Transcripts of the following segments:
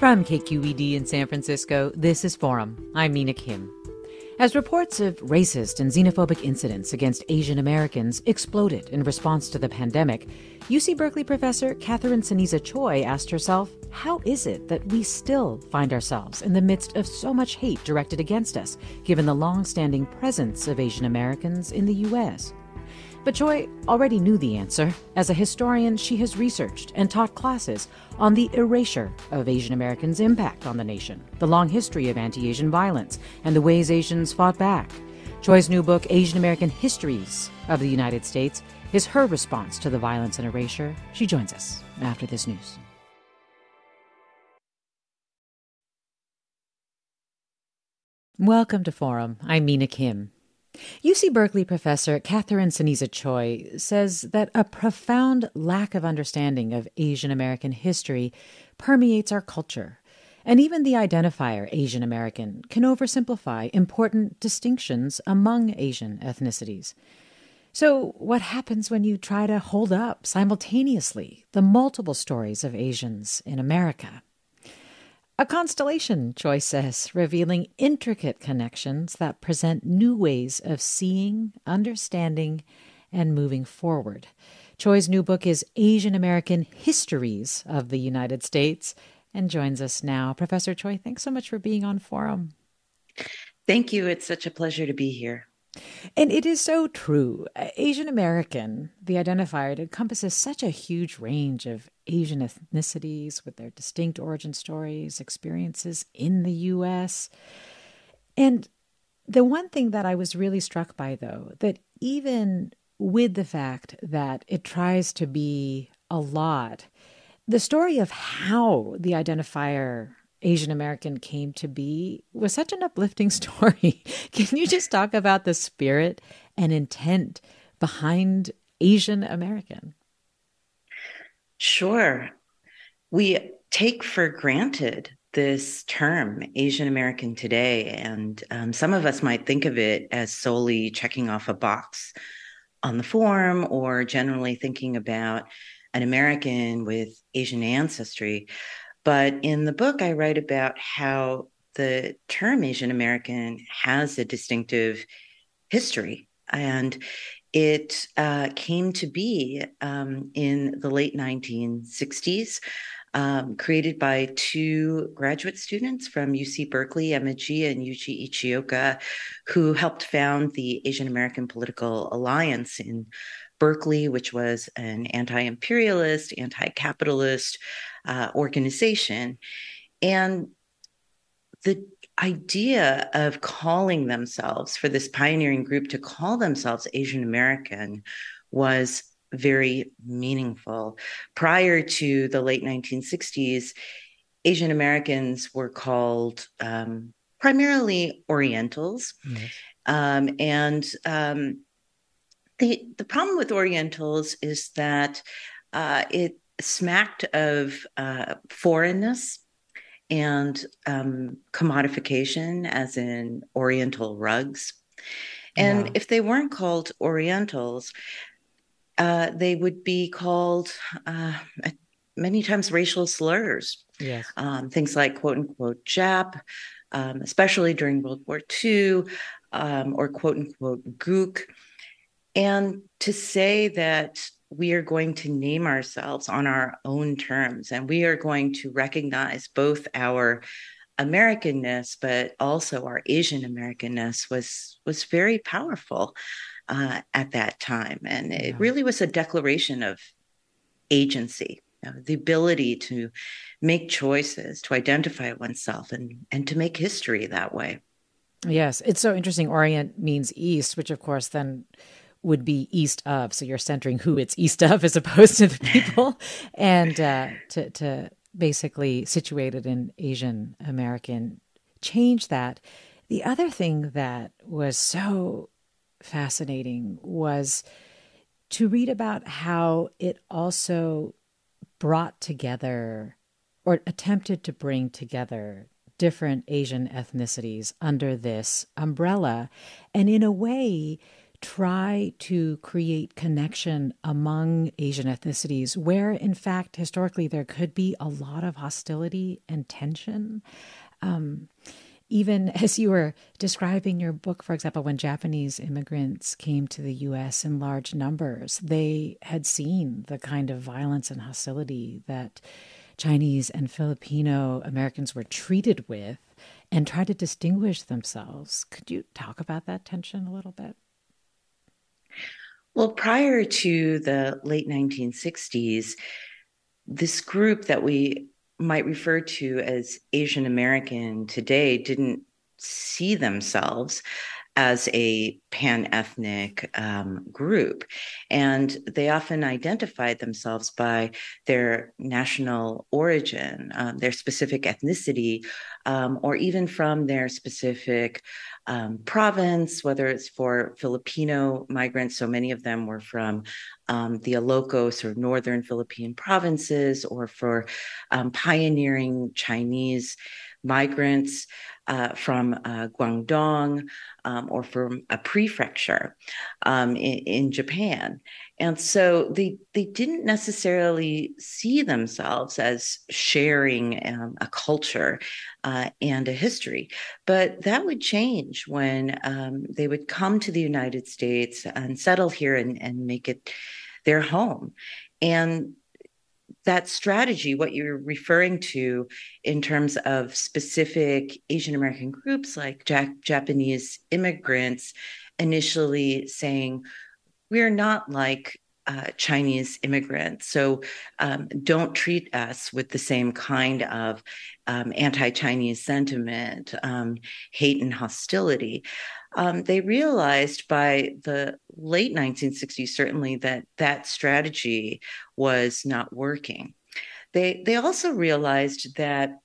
From KQED in San Francisco, this is Forum. I'm Mina Kim. As reports of racist and xenophobic incidents against Asian Americans exploded in response to the pandemic, UC Berkeley professor Catherine Ceniza Choy asked herself, How is it that we still find ourselves in the midst of so much hate directed against us, given the long standing presence of Asian Americans in the U.S.? But Choy already knew the answer. As a historian, she has researched and taught classes on the erasure of Asian Americans' impact on the nation, the long history of anti Asian violence, and the ways Asians fought back. Choy's new book, Asian American Histories of the United States, is her response to the violence and erasure. She joins us after this news. Welcome to Forum. I'm Mina Kim. UC Berkeley professor Catherine Ceniza Choy says that a profound lack of understanding of Asian American history permeates our culture. And even the identifier Asian American can oversimplify important distinctions among Asian ethnicities. So, what happens when you try to hold up simultaneously the multiple stories of Asians in America? A constellation, Choy says, revealing intricate connections that present new ways of seeing, understanding, and moving forward. Choy's new book is Asian American Histories of the United States and joins us now. Professor Choy, thanks so much for being on Forum. Thank you. It's such a pleasure to be here. And it is so true. Asian American, the identifier, encompasses such a huge range of Asian ethnicities with their distinct origin stories, experiences in the U.S. And the one thing that I was really struck by, though, that even with the fact that it tries to be a lot, the story of how the identifier Asian American came to be was such an uplifting story. Can you just talk about the spirit and intent behind Asian American? Sure. We take for granted this term, Asian American today, and um, some of us might think of it as solely checking off a box on the form or generally thinking about an American with Asian ancestry. But in the book, I write about how the term Asian American has a distinctive history. And it uh, came to be um, in the late 1960s, um, created by two graduate students from UC Berkeley, Emma Gee and Yuji Ichioka, who helped found the Asian American Political Alliance in Berkeley, which was an anti imperialist, anti capitalist uh, organization. And the idea of calling themselves, for this pioneering group to call themselves Asian American, was very meaningful. Prior to the late 1960s, Asian Americans were called um, primarily Orientals. Yes. Um, and um, the, the problem with Orientals is that uh, it smacked of uh, foreignness and um, commodification, as in Oriental rugs. And yeah. if they weren't called Orientals, uh, they would be called uh, many times racial slurs. Yes. Um, things like quote unquote Jap, um, especially during World War II, um, or quote unquote Gook. And to say that we are going to name ourselves on our own terms and we are going to recognize both our Americanness, but also our Asian Americanness was was very powerful. uh, at that time. And it really was a declaration of agency, you know, the ability to make choices, to identify oneself, and, and to make history that way. Yes, it's so interesting. Orient means east, which of course then would be east of. So you're centering who it's east of as opposed to the people, and uh, to to basically situated in Asian American change that. The other thing that was so fascinating was to read about how it also brought together or attempted to bring together different Asian ethnicities under this umbrella, and in a way, try to create connection among Asian ethnicities where, in fact, historically there could be a lot of hostility and tension. Um, even as you were describing your book, for example, when Japanese immigrants came to the US in large numbers, they had seen the kind of violence and hostility that Chinese and Filipino Americans were treated with and tried to distinguish themselves. Could you talk about that tension a little bit? Well, prior to the late 1960s, this group that we might refer to as Asian American today didn't see themselves as a pan ethnic um, group. And they often identified themselves by their national origin, um, their specific ethnicity, um, or even from their specific um, province, whether it's for Filipino migrants. So many of them were from um, the Ilocos or northern Philippine provinces, or for um, pioneering Chinese migrants uh, from uh, Guangdong um, or from a prefecture um, in, in, Japan. And so they, they didn't necessarily see themselves as sharing um, a culture uh, and a history. But that would change when um, they would come to the United States and settle here and, and make it their home. And that strategy, what you're referring to in terms of specific Asian American groups like Japanese immigrants, initially saying, we're not like uh, Chinese immigrants. So um, don't treat us with the same kind of um, anti Chinese sentiment, um, hate, and hostility. Um, they realized by the late 1960s, certainly, that that strategy was not working. They, they also realized that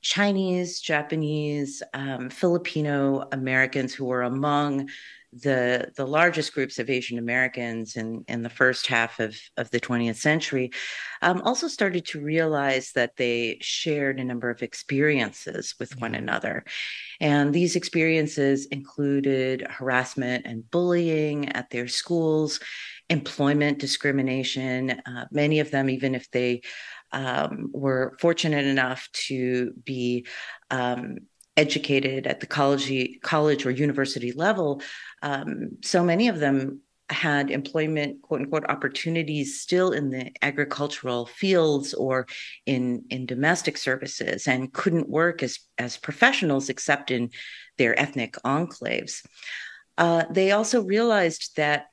Chinese, Japanese, um, Filipino Americans who were among the the largest groups of Asian Americans in in the first half of of the 20th century um, also started to realize that they shared a number of experiences with one another, and these experiences included harassment and bullying at their schools, employment discrimination. Uh, many of them, even if they um, were fortunate enough to be um, educated at the college, college or university level, um, so many of them had employment quote unquote opportunities still in the agricultural fields or in in domestic services and couldn't work as as professionals except in their ethnic enclaves. Uh, they also realized that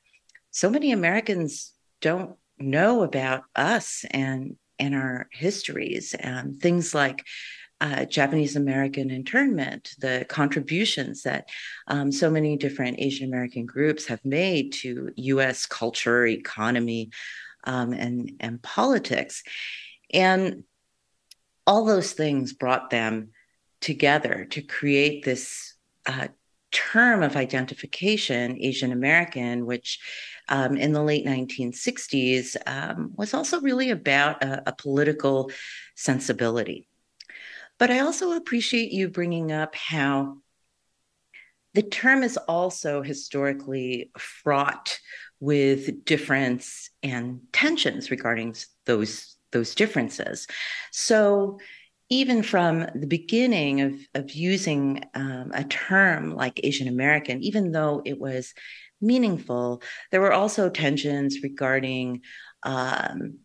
so many americans don't know about us and and our histories and things like uh, Japanese American internment, the contributions that um, so many different Asian American groups have made to US culture, economy, um, and, and politics. And all those things brought them together to create this uh, term of identification, Asian American, which um, in the late 1960s um, was also really about a, a political sensibility. But I also appreciate you bringing up how the term is also historically fraught with difference and tensions regarding those those differences. So even from the beginning of, of using um, a term like Asian American, even though it was meaningful, there were also tensions regarding um,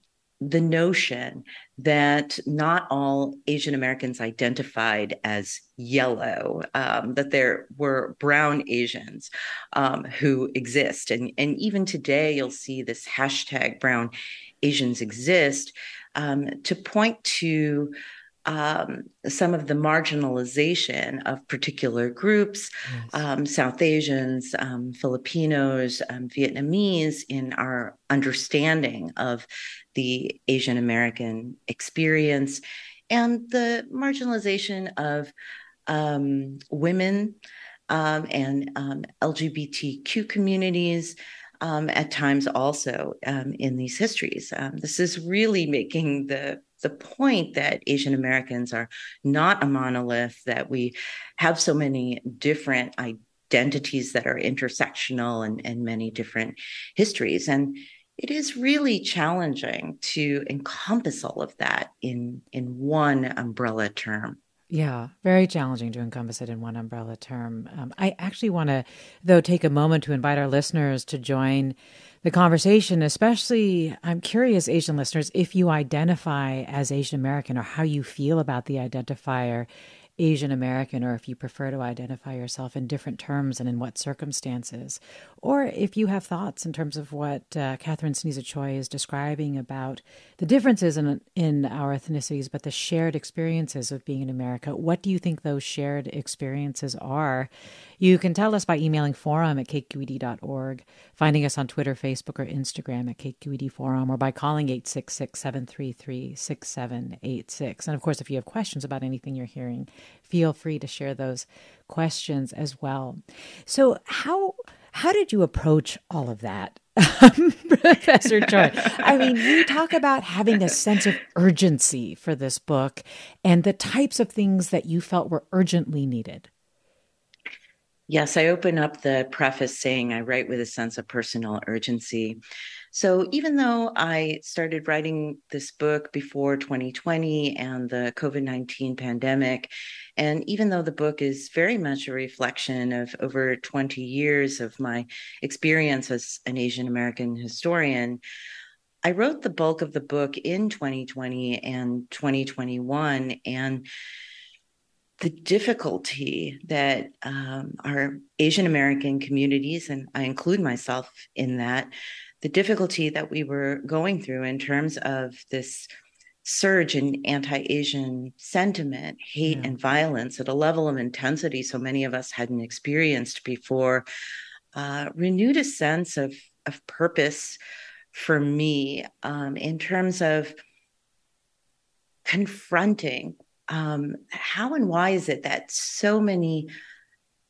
the notion that not all Asian Americans identified as yellow, um, that there were brown Asians um, who exist. And, and even today, you'll see this hashtag brown Asians exist um, to point to um, some of the marginalization of particular groups, yes. um, South Asians, um, Filipinos, um, Vietnamese, in our understanding of the Asian American experience, and the marginalization of um, women um, and LGBTQ communities. at times, also in these histories, this is really making the the point that Asian Americans are not a monolith, that we have so many different identities that are intersectional and, and many different histories. And it is really challenging to encompass all of that in, in one umbrella term. Yeah, very challenging to encompass it in one umbrella term. Um, I actually want to, though, take a moment to invite our listeners to join the conversation, especially I'm curious, Asian listeners, if you identify as Asian American or how you feel about the identifier Asian American, or if you prefer to identify yourself in different terms and in what circumstances, or if you have thoughts in terms of what uh, Catherine Ceniza Choy is describing about the differences in in our ethnicities, but the shared experiences of being in America. What do you think those shared experiences are? You can tell us by emailing forum at kqed.org, finding us on Twitter, Facebook, or Instagram at KQED Forum, or by calling 866 733 6786. And of course, if you have questions about anything you're hearing, feel free to share those questions as well. So, how how did you approach all of that, Professor Choy? I mean, you talk about having a sense of urgency for this book and the types of things that you felt were urgently needed. Yes, I open up the preface saying I write with a sense of personal urgency. So even though I started writing this book before 2020 and the COVID 19 pandemic, and even though the book is very much a reflection of over 20 years of my experience as an Asian American historian, I wrote the bulk of the book in 2020 and 2021. And the difficulty that um, our Asian American communities, and I include myself in that, the difficulty that we were going through in terms of this surge in anti Asian sentiment, hate, yeah. and violence at a level of intensity so many of us hadn't experienced before, uh, renewed a sense of, of purpose for me um, in terms of confronting um, how and why is it that so many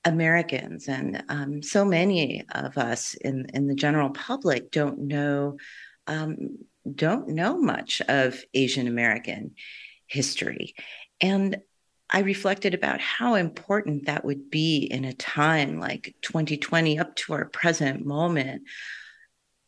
Americans and um, so many of us in, in the general public don't know um, don't know much of Asian American history, and I reflected about how important that would be in a time like 2020 up to our present moment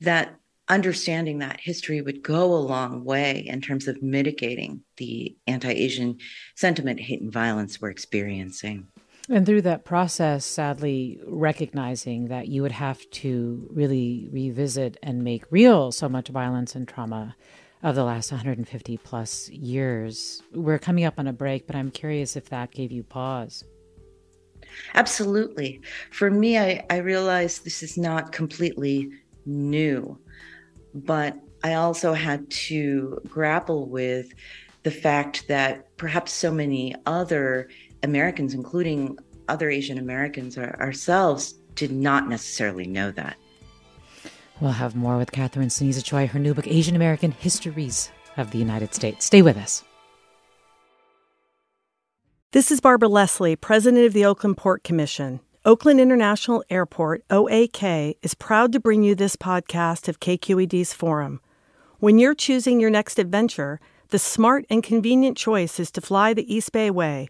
that understanding that history would go a long way in terms of mitigating the anti Asian sentiment, hate, and violence we're experiencing. And through that process, sadly, recognizing that you would have to really revisit and make real so much violence and trauma of the last 150 plus years. We're coming up on a break, but I'm curious if that gave you pause. Absolutely. For me, I, I realized this is not completely new but I also had to grapple with the fact that perhaps so many other Americans, including other Asian Americans or ourselves, did not necessarily know that. We'll have more with Catherine Ceniza Choy, her new book, Asian American Histories of the United States. Stay with us. This is Barbara Leslie, President of the Oakland Port Commission. Oakland International Airport, OAK, is proud to bring you this podcast of KQED's Forum. When you're choosing your next adventure, the smart and convenient choice is to fly the East Bay Way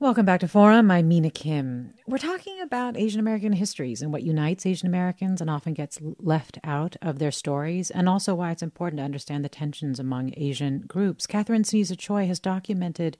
Welcome back to Forum. I'm Mina Kim. We're talking about Asian American histories and what unites Asian Americans and often gets left out of their stories, and also why it's important to understand the tensions among Asian groups. Catherine Ceniza Choy has documented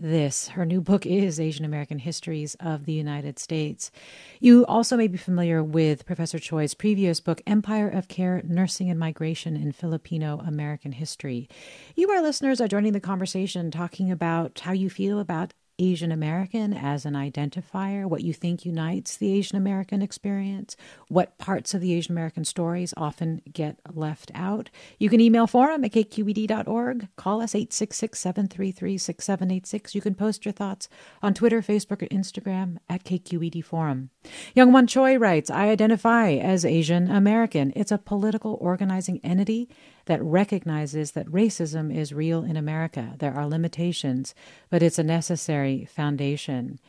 this. Her new book is Asian American Histories of the United States. You also may be familiar with Professor Choy's previous book, Empire of Care Nursing and Migration in Filipino American History. You, our listeners, are joining the conversation talking about how you feel about Asian American as an identifier, what you think unites the Asian American experience, what parts of the Asian American stories often get left out. You can email forum at kqed.org, call us 866 733 6786. You can post your thoughts on Twitter, Facebook, or Instagram at KQED Forum. Youngwon Choi writes I identify as Asian American. It's a political organizing entity that recognizes that racism is real in America. There are limitations, but it's a necessary foundation.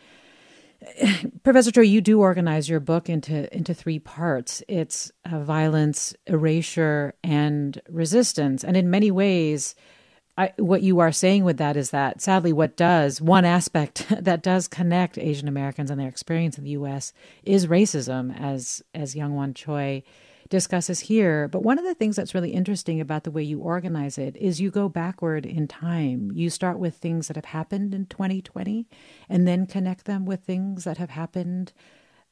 Professor Choy, you do organize your book into into three parts. It's uh, violence, erasure, and resistance. And in many ways, I, what you are saying with that is that sadly, what does one aspect that does connect Asian Americans and their experience in the U.S. is racism, as as Youngwon Choi discusses here. But one of the things that's really interesting about the way you organize it is you go backward in time. You start with things that have happened in 2020 and then connect them with things that have happened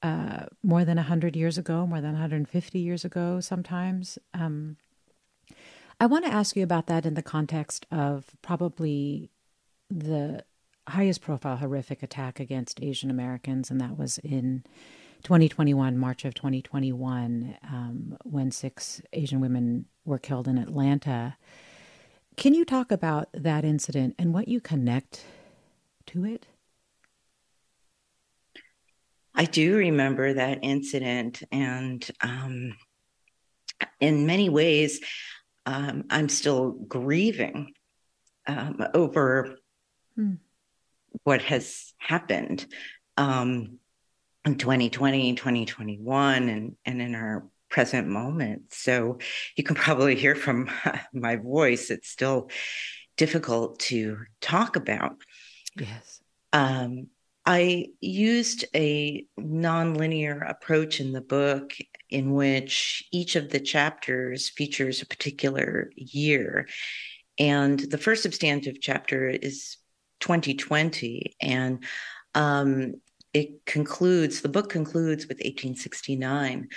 uh, more than 100 years ago, more than 150 years ago, sometimes. Um, I want to ask you about that in the context of probably the highest profile horrific attack against Asian Americans, and that was in 2021, March of 2021, um, when six Asian women were killed in Atlanta. Can you talk about that incident and what you connect to it? I do remember that incident, and um, in many ways, um, I'm still grieving um, over hmm. what has happened. Um, in 2020, 2021, and, and in our present moment. So you can probably hear from my voice, it's still difficult to talk about. Yes. Um, I used a nonlinear approach in the book in which each of the chapters features a particular year. And the first substantive chapter is 2020. And um, it concludes, the book concludes with 1869.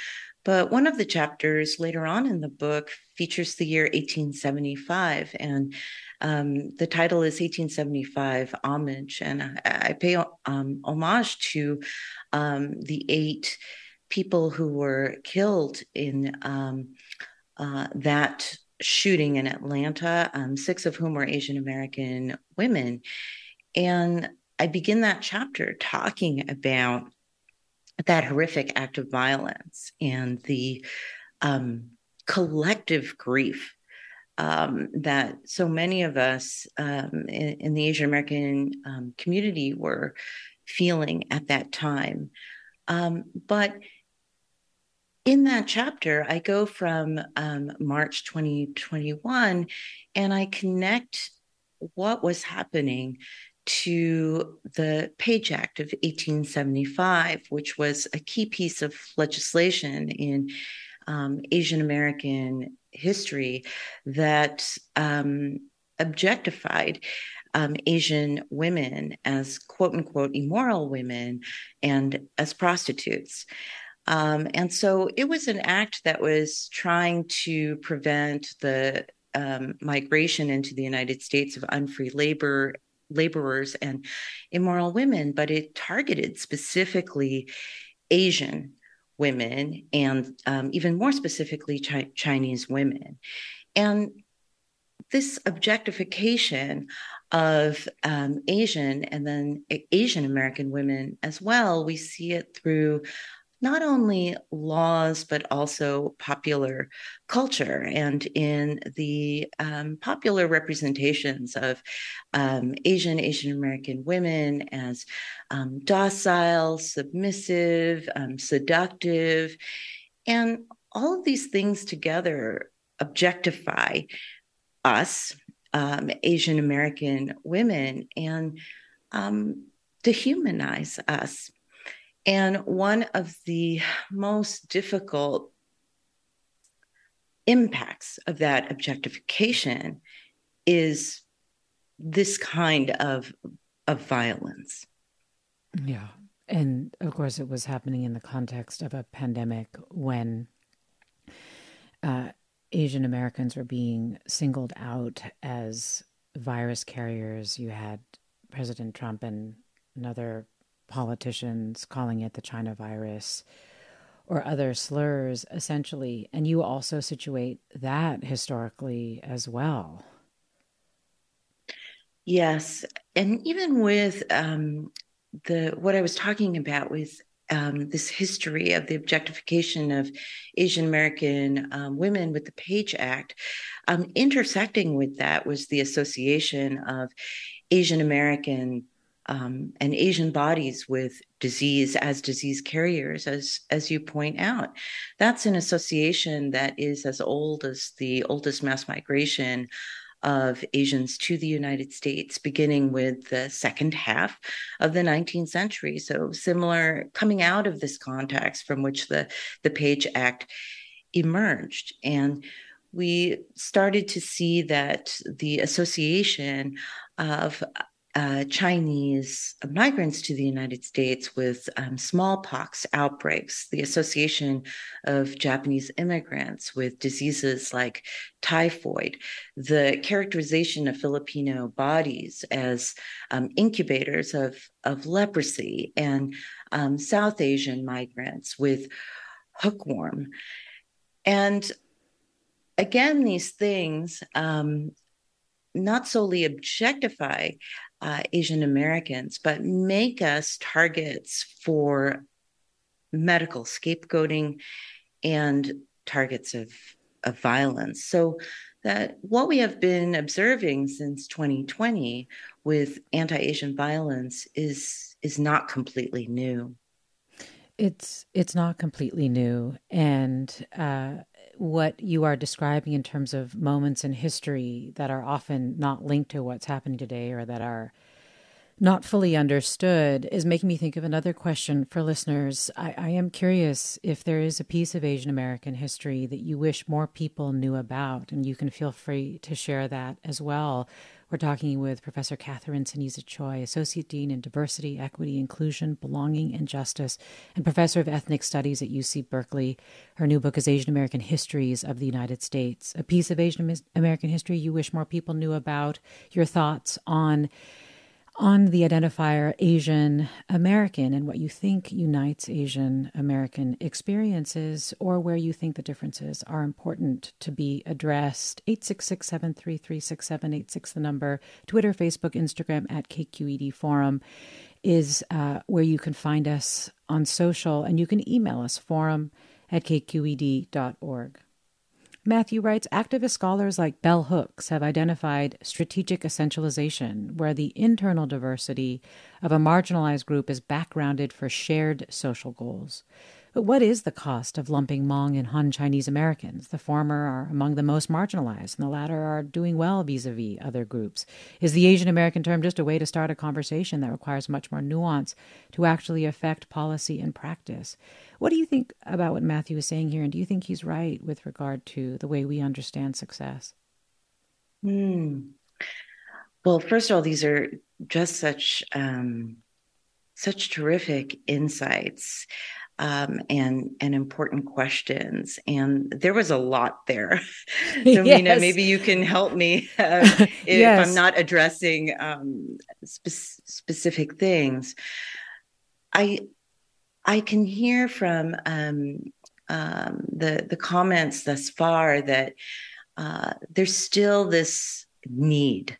But one of the chapters later on in the book features the year 1875, and um, the title is 1875 Homage. And I, I pay um, homage to um, the eight people who were killed in um, uh, that shooting in Atlanta, um, six of whom were Asian American women. And I begin that chapter talking about that horrific act of violence and the um, collective grief um, that so many of us um, in, in, the Asian American um, community were feeling at that time. Um, but in that chapter, I go from um, March 2021 and I connect what was happening to the Page Act of 1875, which was a key piece of legislation in um, Asian American history that um, objectified um, Asian women as quote unquote immoral women and as prostitutes. Um, and so it was an act that was trying to prevent the um, migration into the United States of unfree labor laborers and immoral women, but it targeted specifically Asian women and um, even more specifically Chi- Chinese women. And this objectification of um, Asian and then Asian American women as well, we see it through not only laws, but also popular culture. And in the um, popular representations of um, Asian, Asian American women as um, docile, submissive, um, seductive, and all of these things together objectify us, um, Asian American women, and um, dehumanize us. And one of the most difficult impacts of that objectification is this kind of of violence. Yeah. And of course, it was happening in the context of a pandemic when uh, Asian Americans were being singled out as virus carriers. You had President Trump and another politicians calling it the China virus or other slurs, essentially. And you also situate that historically as well. Yes. And even with um, the what I was talking about with um, this history of the objectification of Asian American um, women with the Page Act, um, intersecting with that was the association of Asian American um, and Asian bodies with disease as disease carriers, as as you point out. That's an association that is as old as the oldest mass migration of Asians to the United States, beginning with the second half of the 19th century. So similar coming out of this context from which the, the Page Act emerged. And we started to see that the association of uh, Chinese migrants to the United States with um, smallpox outbreaks, the association of Japanese immigrants with diseases like typhoid, the characterization of Filipino bodies as um, incubators of, of leprosy, and um, South Asian migrants with hookworm. And again, these things um, not solely objectify uh, Asian Americans, but make us targets for medical scapegoating and targets of, of violence. So that what we have been observing since 2020 with anti-Asian violence is is not completely new. It's it's not completely new, and uh, what you are describing in terms of moments in history that are often not linked to what's happening today or that are not fully understood is making me think of another question for listeners. I, I, am curious if there is a piece of Asian American history that you wish more people knew about, and you can feel free to share that as well. We're talking with Professor Catherine Ceniza Choy, Associate Dean in Diversity, Equity, Inclusion, Belonging, and Justice, and Professor of Ethnic Studies at UC Berkeley. Her new book is Asian American Histories of the United States, a piece of Asian American history you wish more people knew about. Your thoughts on on the identifier Asian American and what you think unites Asian American experiences or where you think the differences are important to be addressed. 866 733 6786, the number. Twitter, Facebook, Instagram at KQED Forum is uh, where you can find us on social, and you can email us forum at kqed.org. Matthew writes activist scholars like Bell Hooks have identified strategic essentialization, where the internal diversity of a marginalized group is backgrounded for shared social goals. But what is the cost of lumping Hmong and Han Chinese Americans? The former are among the most marginalized, and the latter are doing well vis a vis other groups. Is the Asian American term just a way to start a conversation that requires much more nuance to actually affect policy and practice? What do you think about what Matthew is saying here? And do you think he's right with regard to the way we understand success? Hmm. Well, first of all, these are just such um, such terrific insights um, and and important questions. And there was a lot there. so, yes. Mina, maybe you can help me uh, if yes. I'm not addressing um, spe- specific things. I I can hear from um, um, the the comments thus far that uh, there's still this need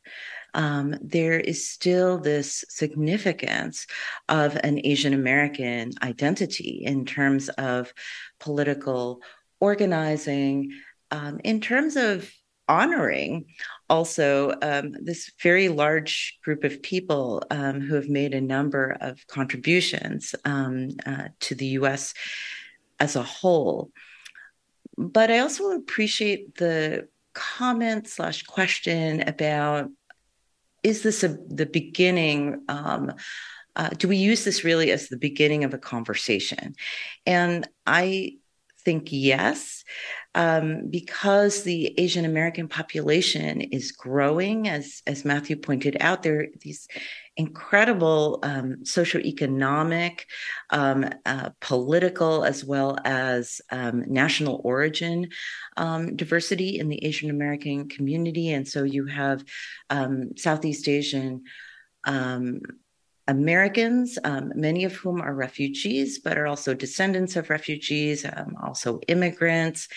um, there is still this significance of an Asian American identity in terms of political organizing, um, in terms of honoring also um, this very large group of people um, who have made a number of contributions um, uh, to the US as a whole. But I also appreciate the comment slash question about is this a, the beginning? Um, uh, do we use this really as the beginning of a conversation? And I think yes, um, because the Asian American population is growing, as as Matthew pointed out, there are these incredible um, socioeconomic, um, uh, political, as well as um, national origin um, diversity in the Asian American community, and so you have um, Southeast Asian. Um, Americans, um, many of whom are refugees, but are also descendants of refugees, um, also immigrants,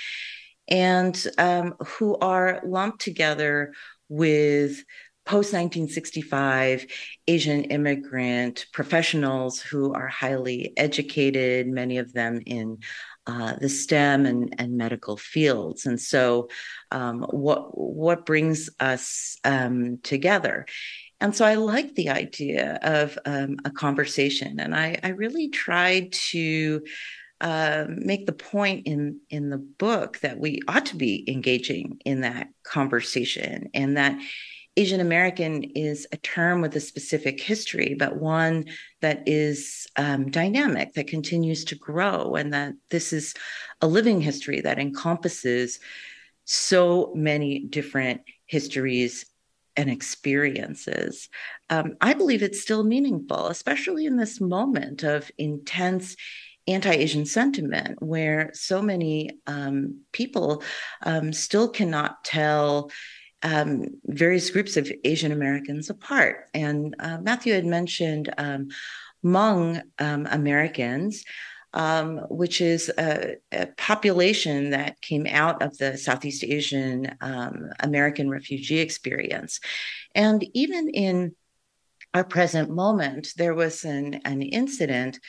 and um, who are lumped together with post 1965 Asian immigrant professionals who are highly educated, many of them in uh, the STEM and, and medical fields. And so, um, what what brings us um, together and so I like the idea of um, a conversation, and I, I really tried to uh, make the point in in the book that we ought to be engaging in that conversation, and that Asian American is a term with a specific history, but one that is um, dynamic, that continues to grow, and that this is a living history that encompasses so many different histories and experiences, um, I believe it's still meaningful, especially in this moment of intense anti Asian sentiment where so many um, people um, still cannot tell. Um, various groups of Asian Americans apart. And uh, Matthew had mentioned um, Hmong um, Americans um, which is a, a, population that came out of the Southeast Asian um, American refugee experience. And even in our present moment, there was an, an incident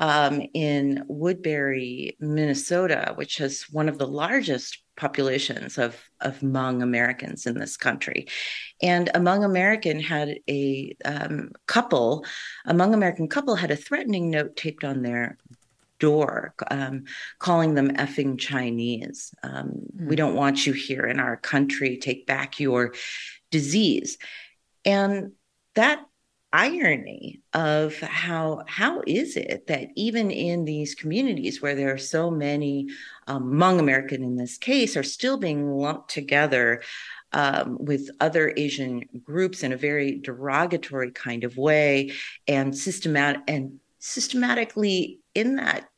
um, in Woodbury, Minnesota, which has one of the largest populations of, of Hmong Americans in this country. And a Hmong American had a um, couple, a Hmong American couple had a threatening note taped on their door, um, calling them effing Chinese. Um, mm. We don't want you here in our country. Take back your disease. And that irony of how how is it that even in these communities where there are so many um, Hmong American in this case are still being lumped together um, with other Asian groups in a very derogatory kind of way and systematic and systematically in that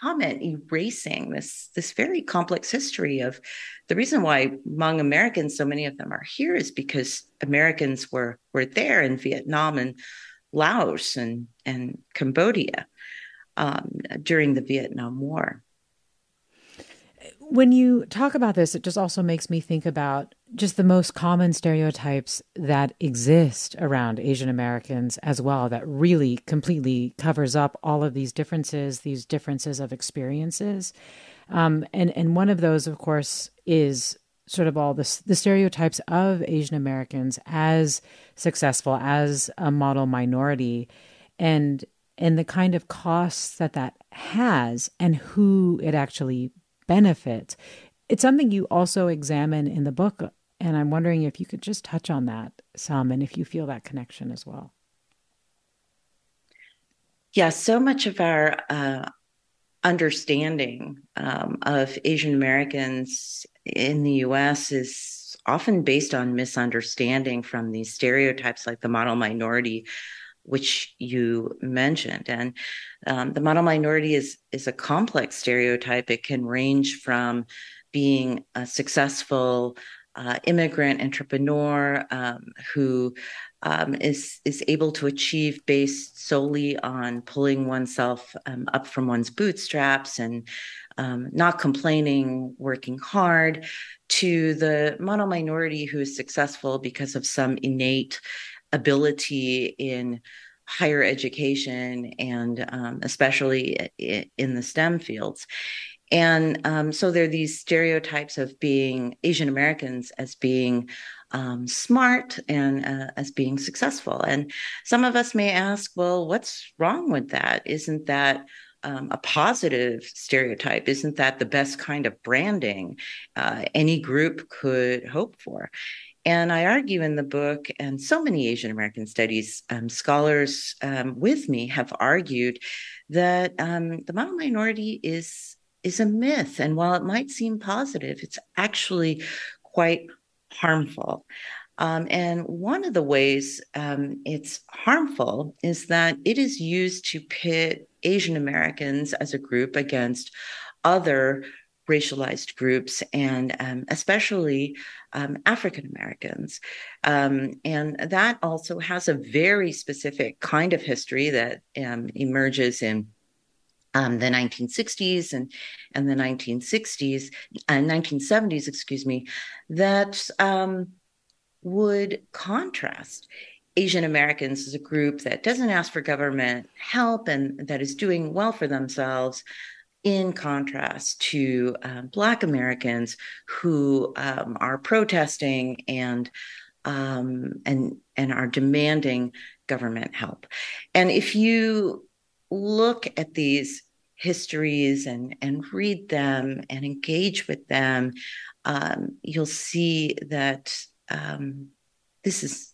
comment erasing this this very complex history of the reason why Hmong Americans so many of them are here is because Americans were were there in Vietnam and Laos and and Cambodia um, during the Vietnam War. When you talk about this, it just also makes me think about just the most common stereotypes that exist around Asian Americans as well, that really completely covers up all of these differences, these differences of experiences. Um, and, and one of those, of course, is sort of all the, the stereotypes of Asian Americans as successful, as a model minority, and and the kind of costs that that has and who it actually benefits. It's something you also examine in the book and I'm wondering if you could just touch on that some and if you feel that connection as well. Yeah, so much of our uh, understanding um, of Asian Americans in the US is often based on misunderstanding from these stereotypes like the model minority which you mentioned. And um, the model minority is is a complex stereotype. It can range from being a successful uh, immigrant entrepreneur um, who um, is is able to achieve based solely on pulling oneself um, up from one's bootstraps and um, not complaining, working hard, to the model minority who is successful because of some innate ability in higher education and um, especially in the STEM fields. And um, so there are these stereotypes of being Asian Americans as being um, smart and uh, as being successful. And some of us may ask, well, what's wrong with that? Isn't that um, a positive stereotype? Isn't that the best kind of branding uh, any group could hope for? And I argue in the book, and so many Asian American studies um, scholars um, with me have argued that um, the model minority is is a myth, and while it might seem positive, it's actually quite harmful. Um, and one of the ways um, it's harmful is that it is used to pit Asian Americans as a group against other racialized groups and um, especially um, African Americans. Um, and that also has a very specific kind of history that um, emerges in. Um, the 1960s and and the 1960s and uh, 1970s, excuse me, that um, would contrast Asian Americans as a group that doesn't ask for government help and that is doing well for themselves, in contrast to um, Black Americans who um, are protesting and um, and and are demanding government help. And if you look at these histories and and read them and engage with them, um, you'll see that um, this is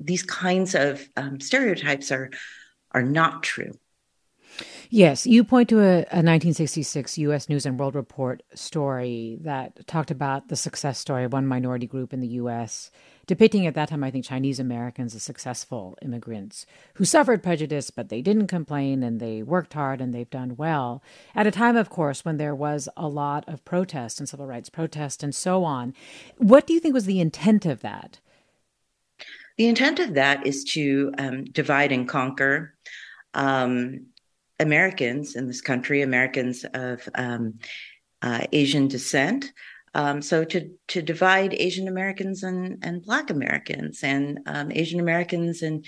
these kinds of um, stereotypes are are not true. Yes, you point to a, a, 1966 U.S. News and World Report story that talked about the success story of one minority group in the U.S., depicting at that time, I think, Chinese Americans as successful immigrants who suffered prejudice, but they didn't complain and they worked hard and they've done well. At a time, of course, when there was a lot of protest and civil rights protest and so on. What do you think was the intent of that? The intent of that is to um, divide and conquer. Um, Americans in this country, Americans of um, uh, Asian descent. Um, so to to divide Asian Americans and and Black Americans and um, Asian Americans and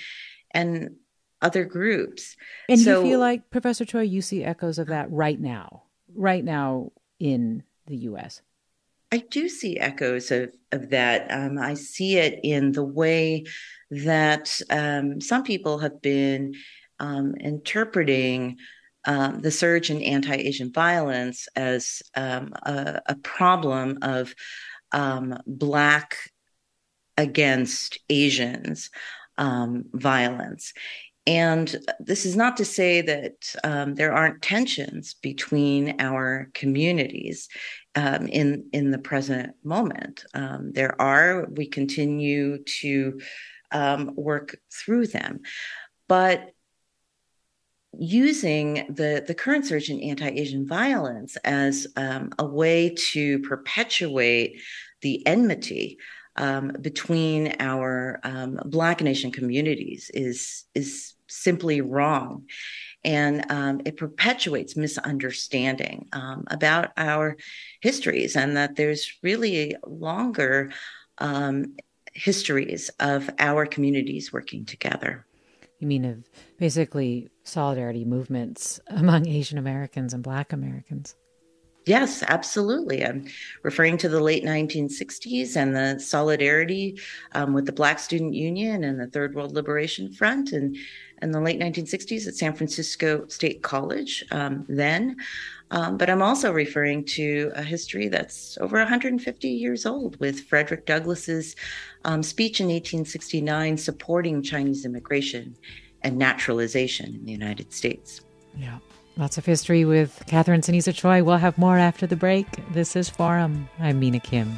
and other groups. And so, you feel like Professor Choy, you see echoes of that right now, right now in the U.S. I do see echoes of of that. Um, I see it in the way that um, some people have been um, interpreting um, the surge in anti Asian violence as um, a, a, problem of um, Black against Asians um, violence. And this is not to say that um, there aren't tensions between our communities um, in in the present moment. there are. We continue to work through them, but using the, the current surge in anti-Asian violence as um, a way to perpetuate the enmity um, between our um, Black nation communities is is simply wrong, and um, it perpetuates misunderstanding um, about our histories, and that there's really longer um, histories of our communities working together. You mean of basically solidarity movements among Asian Americans and Black Americans? Yes, absolutely. I'm referring to the late 1960s and the solidarity um, with the Black Student Union and the Third World Liberation Front, and in the late 1960s at San Francisco State College um, then. Um, but I'm also referring to a history that's over 150 years old with Frederick Douglass's um, speech in 1869 supporting Chinese immigration and naturalization in the United States. Yeah. Lots of history with Catherine Ceniza Choy. We'll have more after the break. This is Forum. I'm Mina Kim.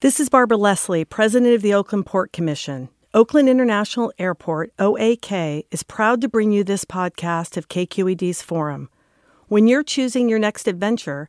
This is Barbara Leslie, President of the Oakland Port Commission. Oakland International Airport, OAK, is proud to bring you this podcast of KQED's Forum. When you're choosing your next adventure,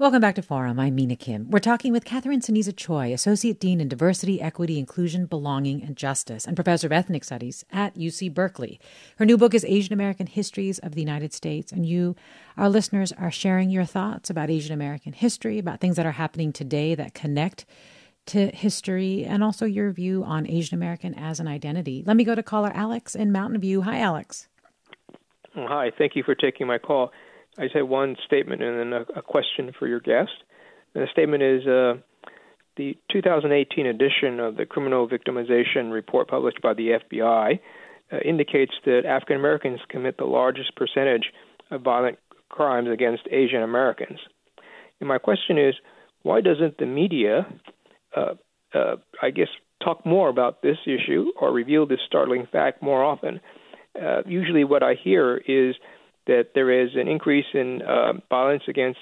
Welcome back to Forum. I'm Mina Kim. We're talking with Catherine Ceniza Choy, Associate Dean in Diversity, Equity, Inclusion, Belonging, and Justice, and Professor of Ethnic Studies at UC Berkeley. Her new book is Asian American Histories of the United States, and you, our listeners, are sharing your thoughts about Asian American history, about things that are happening today that connect to history, and also your view on Asian American as an identity. Let me go to caller Alex in Mountain View. Hi, Alex. Hi, thank you for taking my call. I have one statement and then a, a question for your guest. And the statement is uh, the 2018 edition of the Criminal Victimization Report published by the FBI uh, indicates that African Americans commit the largest percentage of violent crimes against Asian Americans. And my question is, why doesn't the media, uh, uh, I guess, talk more about this issue or reveal this startling fact more often? Uh, usually, what I hear is that there is an increase in uh, violence against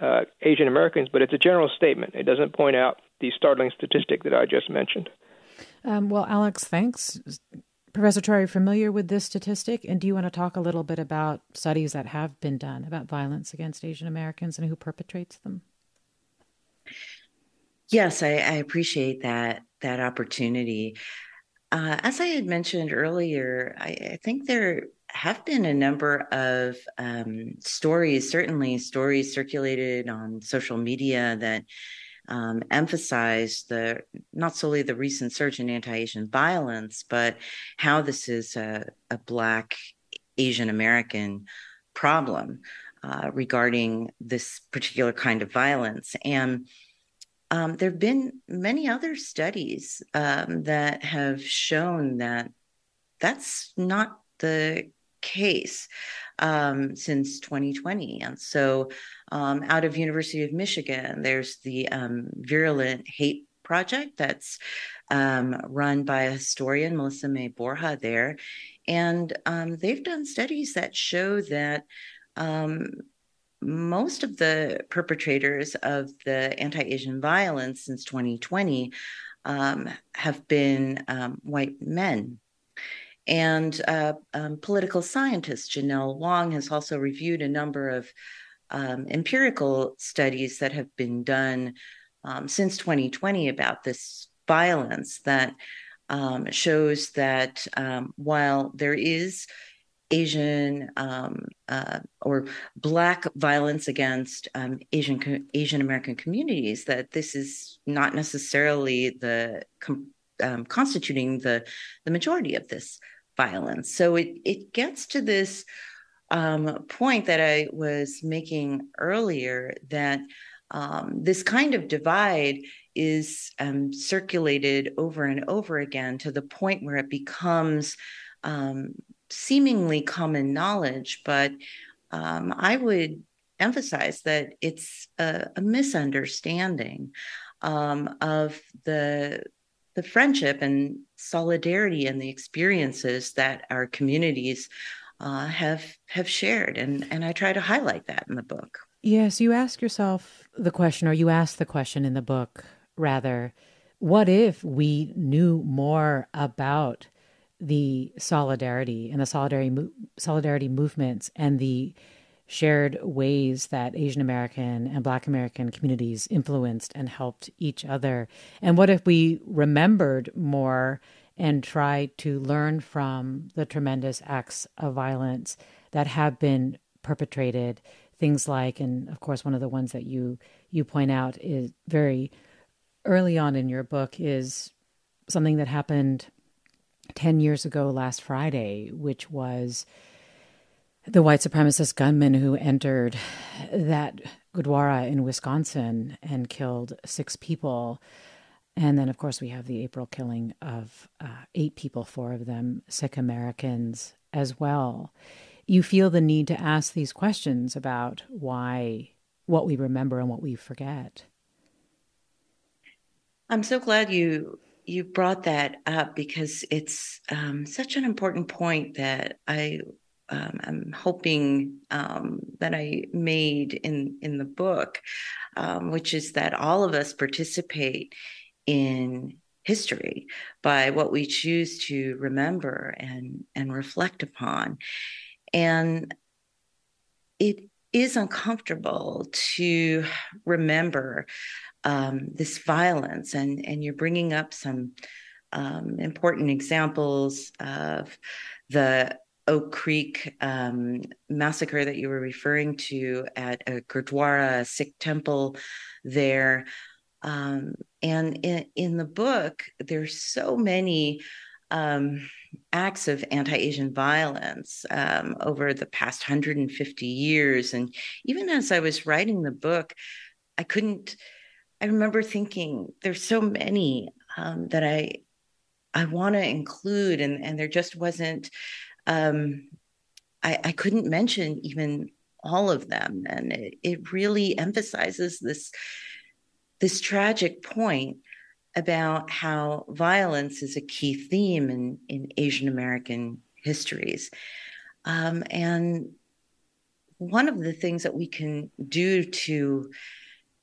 uh, Asian Americans, but it's a general statement. It doesn't point out the startling statistic that I just mentioned. Um, well, Alex, thanks. Professor Choy, are you familiar with this statistic? And do you want to talk a little bit about studies that have been done about violence against Asian Americans and who perpetrates them? Yes, I, I appreciate that that opportunity. Uh, as I had mentioned earlier, I, I, think there have been a number of um, stories, certainly stories circulated on social media that um, emphasize the not solely the recent surge in anti-Asian violence, but how this is a, a Black Asian American problem uh, regarding this particular kind of violence. And um, there have been many other studies um, that have shown that that's not the case um, since 2020. And so, um, out of University of Michigan, there's the um, Virulent Hate Project that's um, run by a historian, Melissa May Borja, there. And um, they've done studies that show that um, most of the perpetrators of the anti Asian violence since 2020 have been white men. And uh, um, political scientist Janelle Wong has also reviewed a number of um, empirical studies that have been done um, since 2020 about this violence that um, shows that um, while there is Asian um, uh, or Black violence against Asian Asian American communities, that this is not necessarily the com- um, constituting the the majority of this violence. So it it gets to this um, point that I was making earlier that um, this kind of divide is um, circulated over and over again to the point where it becomes um, seemingly common knowledge. But um, I would emphasize that it's a, a misunderstanding um, of the the friendship and solidarity and the experiences that our communities uh, have have shared, and and I try to highlight that in the book. Yes, you ask yourself the question, or you ask the question in the book, rather, what if we knew more about the solidarity and the solidarity solidarity movements and the shared ways that Asian American and Black American communities influenced and helped each other? And what if we remembered more and tried to learn from the tremendous acts of violence that have been perpetrated? Things like, and of course, one of the ones that you you point out is very early on in your book is something that happened 10 years ago last Friday, which was the white supremacist gunman who entered that Gurdwara in Wisconsin and killed six people. And then, of course, we have the April killing of uh, eight people, four of them Sikh Americans as well. You feel the need to ask these questions about why, what we remember and what we forget. I'm so glad you you brought that up because it's um, such an important point that I um, I'm hoping um, that I made in in the book, um, which is that all of us participate in history by what we choose to remember and and reflect upon, and it is uncomfortable to remember um, this violence, and and you're bringing up some um, important examples of the Oak Creek um, massacre that you were referring to at a Gurdwara, a Sikh temple there. Um, and in, in the book, there's so many um, acts of anti-Asian violence um, over the past 150 years. And even as I was writing the book, I couldn't. I remember thinking there's so many um, that I I want to include, and and there just wasn't um, I, I couldn't mention even all of them, and it, it really emphasizes this this tragic point about how violence is a key theme in, in Asian American histories. Um, and one of the things that we can do to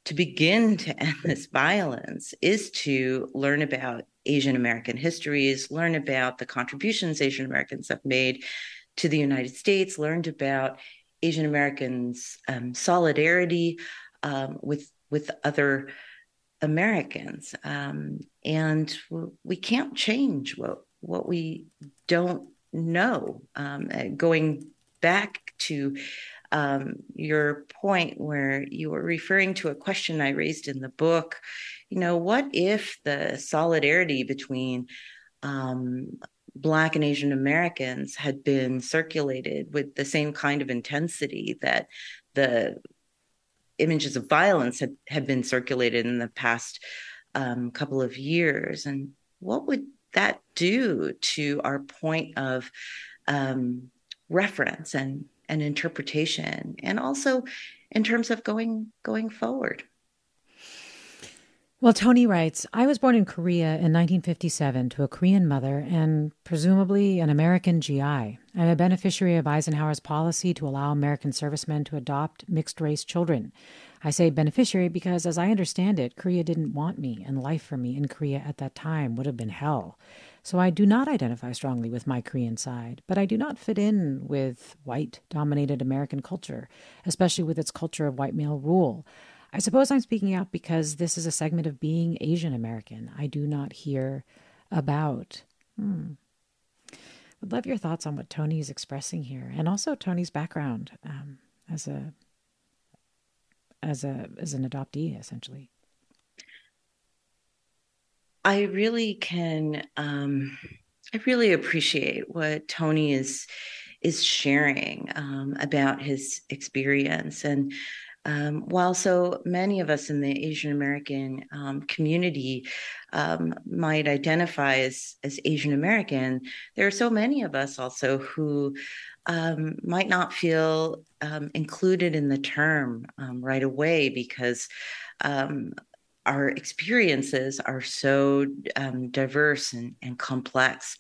to begin to end this violence is to learn about Asian American histories, learn about the contributions Asian Americans have made to the United States, learned about Asian Americans' um, solidarity um, with with other Americans, um, and we can't change what what we don't know. Um, going back to um, your point where you were referring to a question I raised in the book. You know, what if the solidarity between um, Black and Asian Americans had been circulated with the same kind of intensity that the images of violence had, had been circulated in the past um, couple of years? And what would that do to our point of um, reference and and interpretation and also in terms of going going forward well, Tony writes, I was born in Korea in 1957 to a Korean mother and presumably an American GI. I'm a beneficiary of Eisenhower's policy to allow American servicemen to adopt mixed race children. I say beneficiary because, as I understand it, Korea didn't want me, and life for me in Korea at that time would have been hell. So I do not identify strongly with my Korean side, but I do not fit in with white dominated American culture, especially with its culture of white male rule. I suppose I'm speaking out because this is a segment of being Asian American I do not hear about. Hmm. Would love your thoughts on what Tony is expressing here, and also Tony's background um, as a as a as an adoptee, essentially. I really can um, I really appreciate what Tony is is sharing um, about his experience and um, while so many of us in the Asian American um, community um, might identify as, as Asian American, there are so many of us also who um, might not feel um, included in the term um, right away because our experiences are so diverse and, and, complex.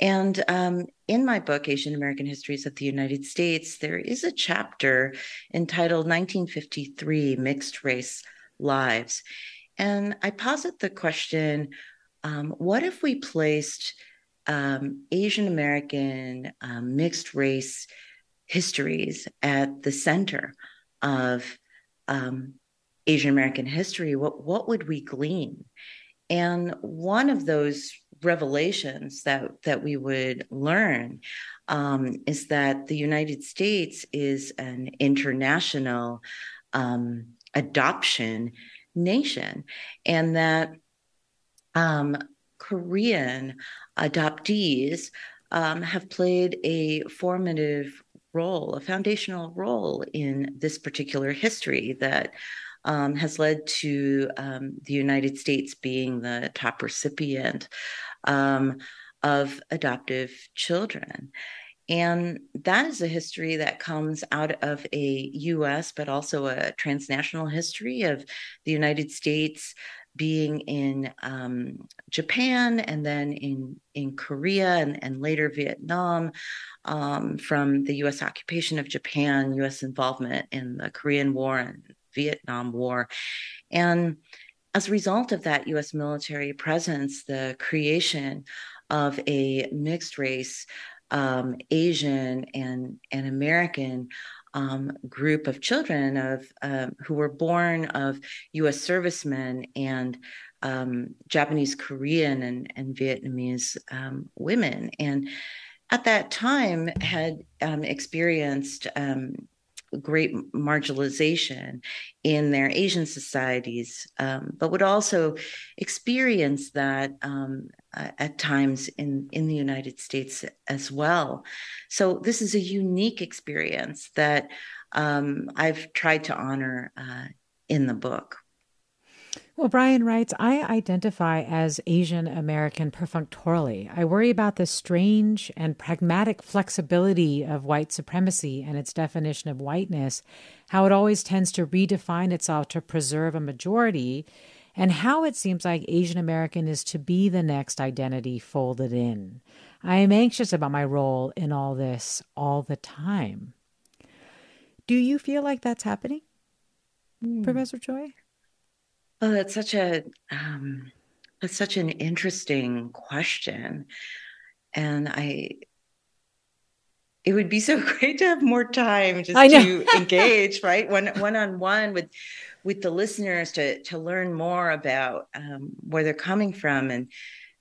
And um, in my book, Asian American Histories of the United States, there is a chapter entitled 1953 Mixed Race Lives. And I posit the question um, what if we placed um, Asian American um, mixed race histories at the center of um, Asian American history, what what would we glean? And one of those revelations that that we would learn um, is that the United States is an international um, adoption nation, and that um, Korean adoptees um, have played a formative role, a foundational role in this particular history that um, has led to um, the United States being the top recipient um, of adoptive children. And that is a history that comes out of a US, but also a transnational history of the United States being in um, Japan and then in, in Korea and, and later Vietnam, um, from the US occupation of Japan, US involvement in the Korean War and Vietnam War. And as a result of that US military presence, the creation of a mixed race um, Asian and, and American um, group of children of um, who were born of U.S. servicemen and um, Japanese, Korean, and, and Vietnamese um, women, and at that time had um, experienced um, great marginalization in their Asian societies, um, but would also experience that um, at times in, in the United States as well. So, this is a unique experience that um, I've tried to honor uh, in the book. Well, Brian writes, I identify as Asian American perfunctorily. I worry about the strange and pragmatic flexibility of white supremacy and its definition of whiteness, how it always tends to redefine itself to preserve a majority, and how it seems like Asian American is to be the next identity folded in. I am anxious about my role in all this all the time. Do you feel like that's happening, mm. Professor Choy? Oh, that's such a um, that's such an interesting question, and I. It would be so great to have more time just to engage, right, one one on one with with the listeners to to learn more about um, where they're coming from, and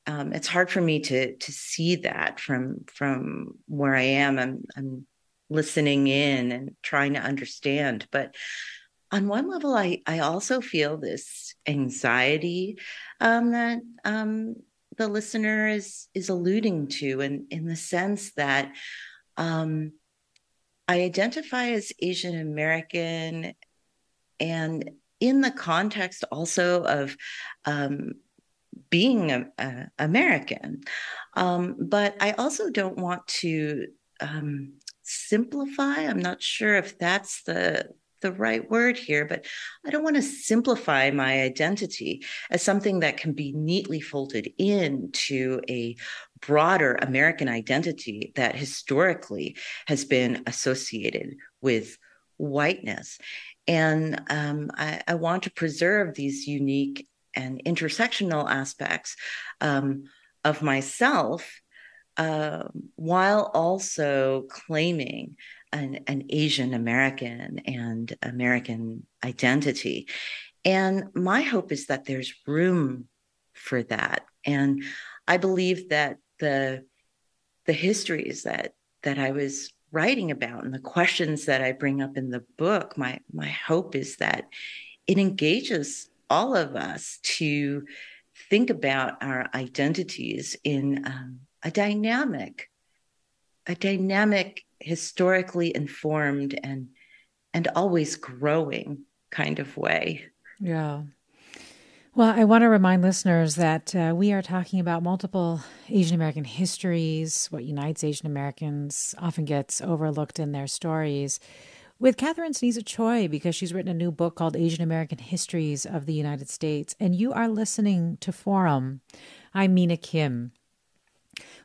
um, it's hard for me to to see that from from where I am. I'm I'm listening in and trying to understand, but on one level, I, I also feel this anxiety um, that um, the listener is is alluding to, in in the sense that um, I identify as Asian American, and in the context also of um, being a, a American, um, but I also don't want to um, simplify. I'm not sure if that's the the right word here, but I don't want to simplify my identity as something that can be neatly folded into a broader American identity that historically has been associated with whiteness. And um, I, I, want to preserve these unique and intersectional aspects um, of myself uh, while also claiming an, an Asian American and American identity. And my hope is that there's room for that. And I believe that the the histories that that I was writing about and the questions that I bring up in the book, my my hope is that it engages all of us to think about our identities in um, a dynamic, a dynamic historically informed and and always growing kind of way. Yeah. Well, I want to remind listeners that uh, we are talking about multiple Asian American histories. What unites Asian Americans often gets overlooked in their stories. With Catherine Ceniza Choy, because she's written a new book called Asian American Histories of the United States. And you are listening to Forum. I'm Mina Kim.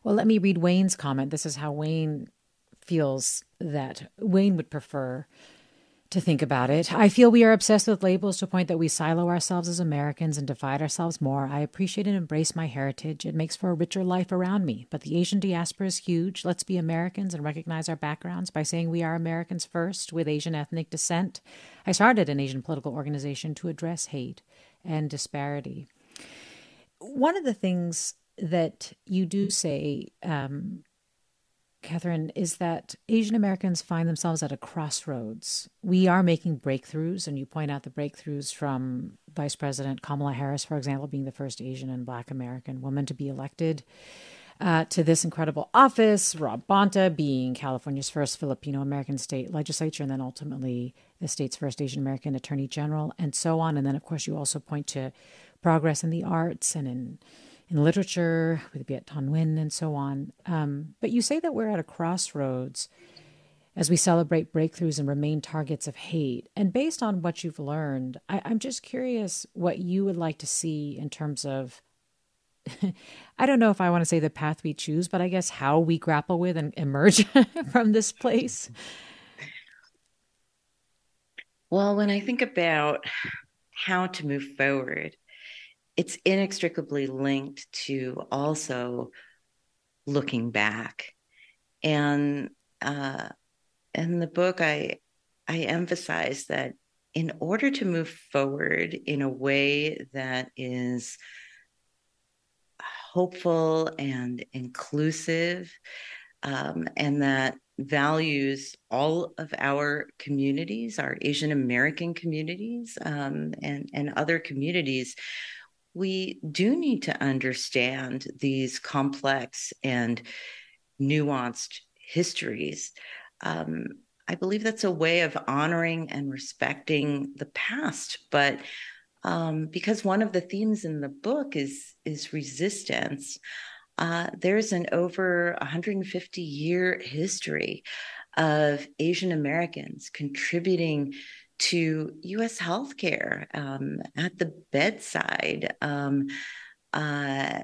Well, let me read Wayne's comment. This is how Wayne feels that Wayne would prefer to think about it. I feel we are obsessed with labels to a point that we silo ourselves as Americans and divide ourselves more. I appreciate and embrace my heritage. It makes for a richer life around me. But the Asian diaspora is huge. Let's be Americans and recognize our backgrounds by saying we are Americans first with Asian ethnic descent. I started an Asian political organization to address hate and disparity. One of the things that you do say um, Catherine, is that Asian Americans find themselves at a crossroads. We are making breakthroughs, and you point out the breakthroughs from Vice President Kamala Harris, for example, being the first Asian and Black American woman to be elected. uh, to this incredible office, Rob Bonta being California's first Filipino American state legislature, and then ultimately the state's first Asian American attorney general, and so on. And then, of course, you also point to progress in the arts and in in literature with Viet Thanh Nguyen and so on. Um, but you say that we're at a crossroads as we celebrate breakthroughs and remain targets of hate. And based on what you've learned, I, I'm just curious what you would like to see in terms of I don't know if I want to say the path we choose, but I guess how we grapple with and emerge from this place. Well, when I think about how to move forward, it's inextricably linked to also looking back. And uh, in the book, I I emphasize that in order to move forward in a way that is hopeful and inclusive, um, and that values all of our communities, our Asian American communities, um, and and other communities. We do need to understand these complex and nuanced histories. Um, I believe that's a way of honoring and respecting the past, but um, because one of the themes in the book is is resistance. Uh, there's an over 150 year history of Asian Americans contributing to U.S. healthcare um, at the bedside um, uh,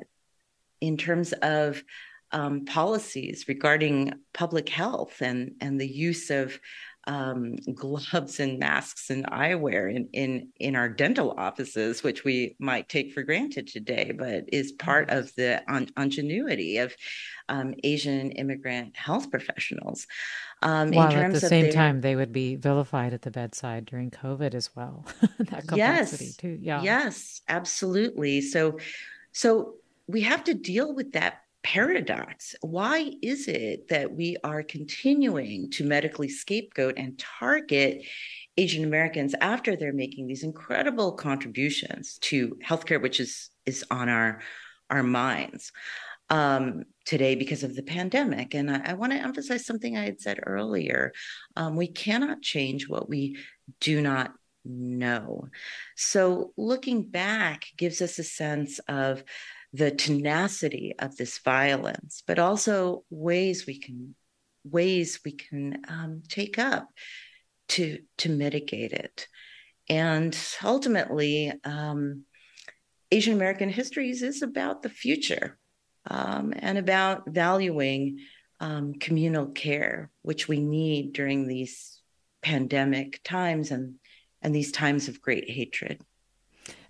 in terms of um, policies regarding public health and and the use of um, gloves and masks and eyewear in, in in our dental offices, which we might take for granted today, but is part of the on, ingenuity of um, Asian immigrant health professionals. Um, While at the same their, time, they would be vilified at the bedside during COVID as well. that complexity yes, too. Yeah. Yes, absolutely. So, so we have to deal with that paradox. Why is it that we are continuing to medically scapegoat and target Asian Americans after they're making these incredible contributions to healthcare, which is is on our our minds um, today because of the pandemic? And I, I want to emphasize something I had said earlier: um, we cannot change what we do not know. So looking back gives us a sense of the tenacity of this violence, but also ways we can ways we can um, take up to to mitigate it. And ultimately, um, Asian American histories is about the future um, and about valuing um, communal care, which we need during these pandemic times and and these times of great hatred.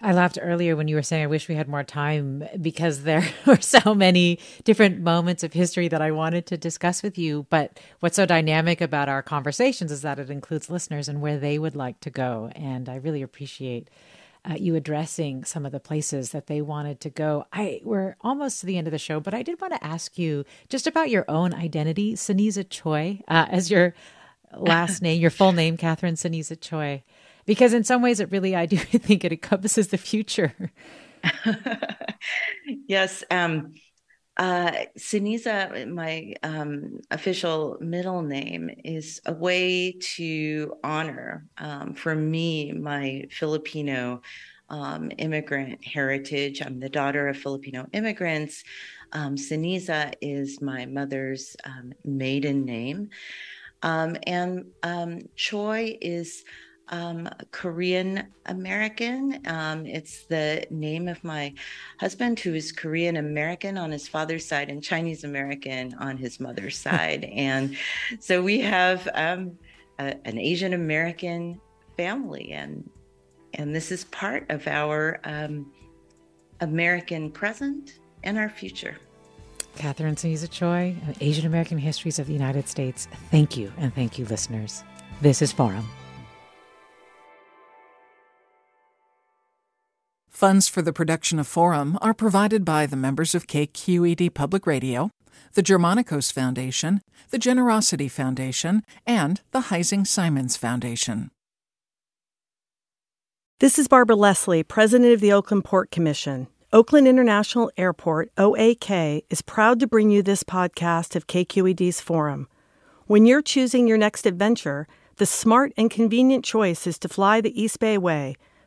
I laughed earlier when you were saying, I wish we had more time because there were so many different moments of history that I wanted to discuss with you. But what's so dynamic about our conversations is that it includes listeners and where they would like to go. And I really appreciate uh, you addressing some of the places that they wanted to go. I we're almost to the end of the show, but I did want to ask you just about your own identity, Ceniza Choy, uh, as your last name, your full name, Catherine Ceniza Choy because in some ways it really i do think it encompasses the future yes um uh, Ceniza, my um, official middle name, is a way to honor, um, for me, my Filipino um, immigrant heritage. I'm the daughter of Filipino immigrants. Um, Ceniza is my mother's um, maiden name. Um, and um, Choy is um, Korean American. Um, it's the name of my husband, who is Korean American on his father's side and Chinese American on his mother's side. and so we have um, a, an Asian American family, and and this is part of our um, American present and our future. Catherine Ceniza Choy, Asian American Histories of the United States. Thank you, and thank you, listeners. This is Forum. Funds for the production of Forum are provided by the members of KQED Public Radio, the Germanicos Foundation, the Generosity Foundation, and the Heising Simons Foundation. This is Barbara Leslie, President of the Oakland Port Commission. Oakland International Airport, OAK, is proud to bring you this podcast of KQED's Forum. When you're choosing your next adventure, the smart and convenient choice is to fly the East Bay Way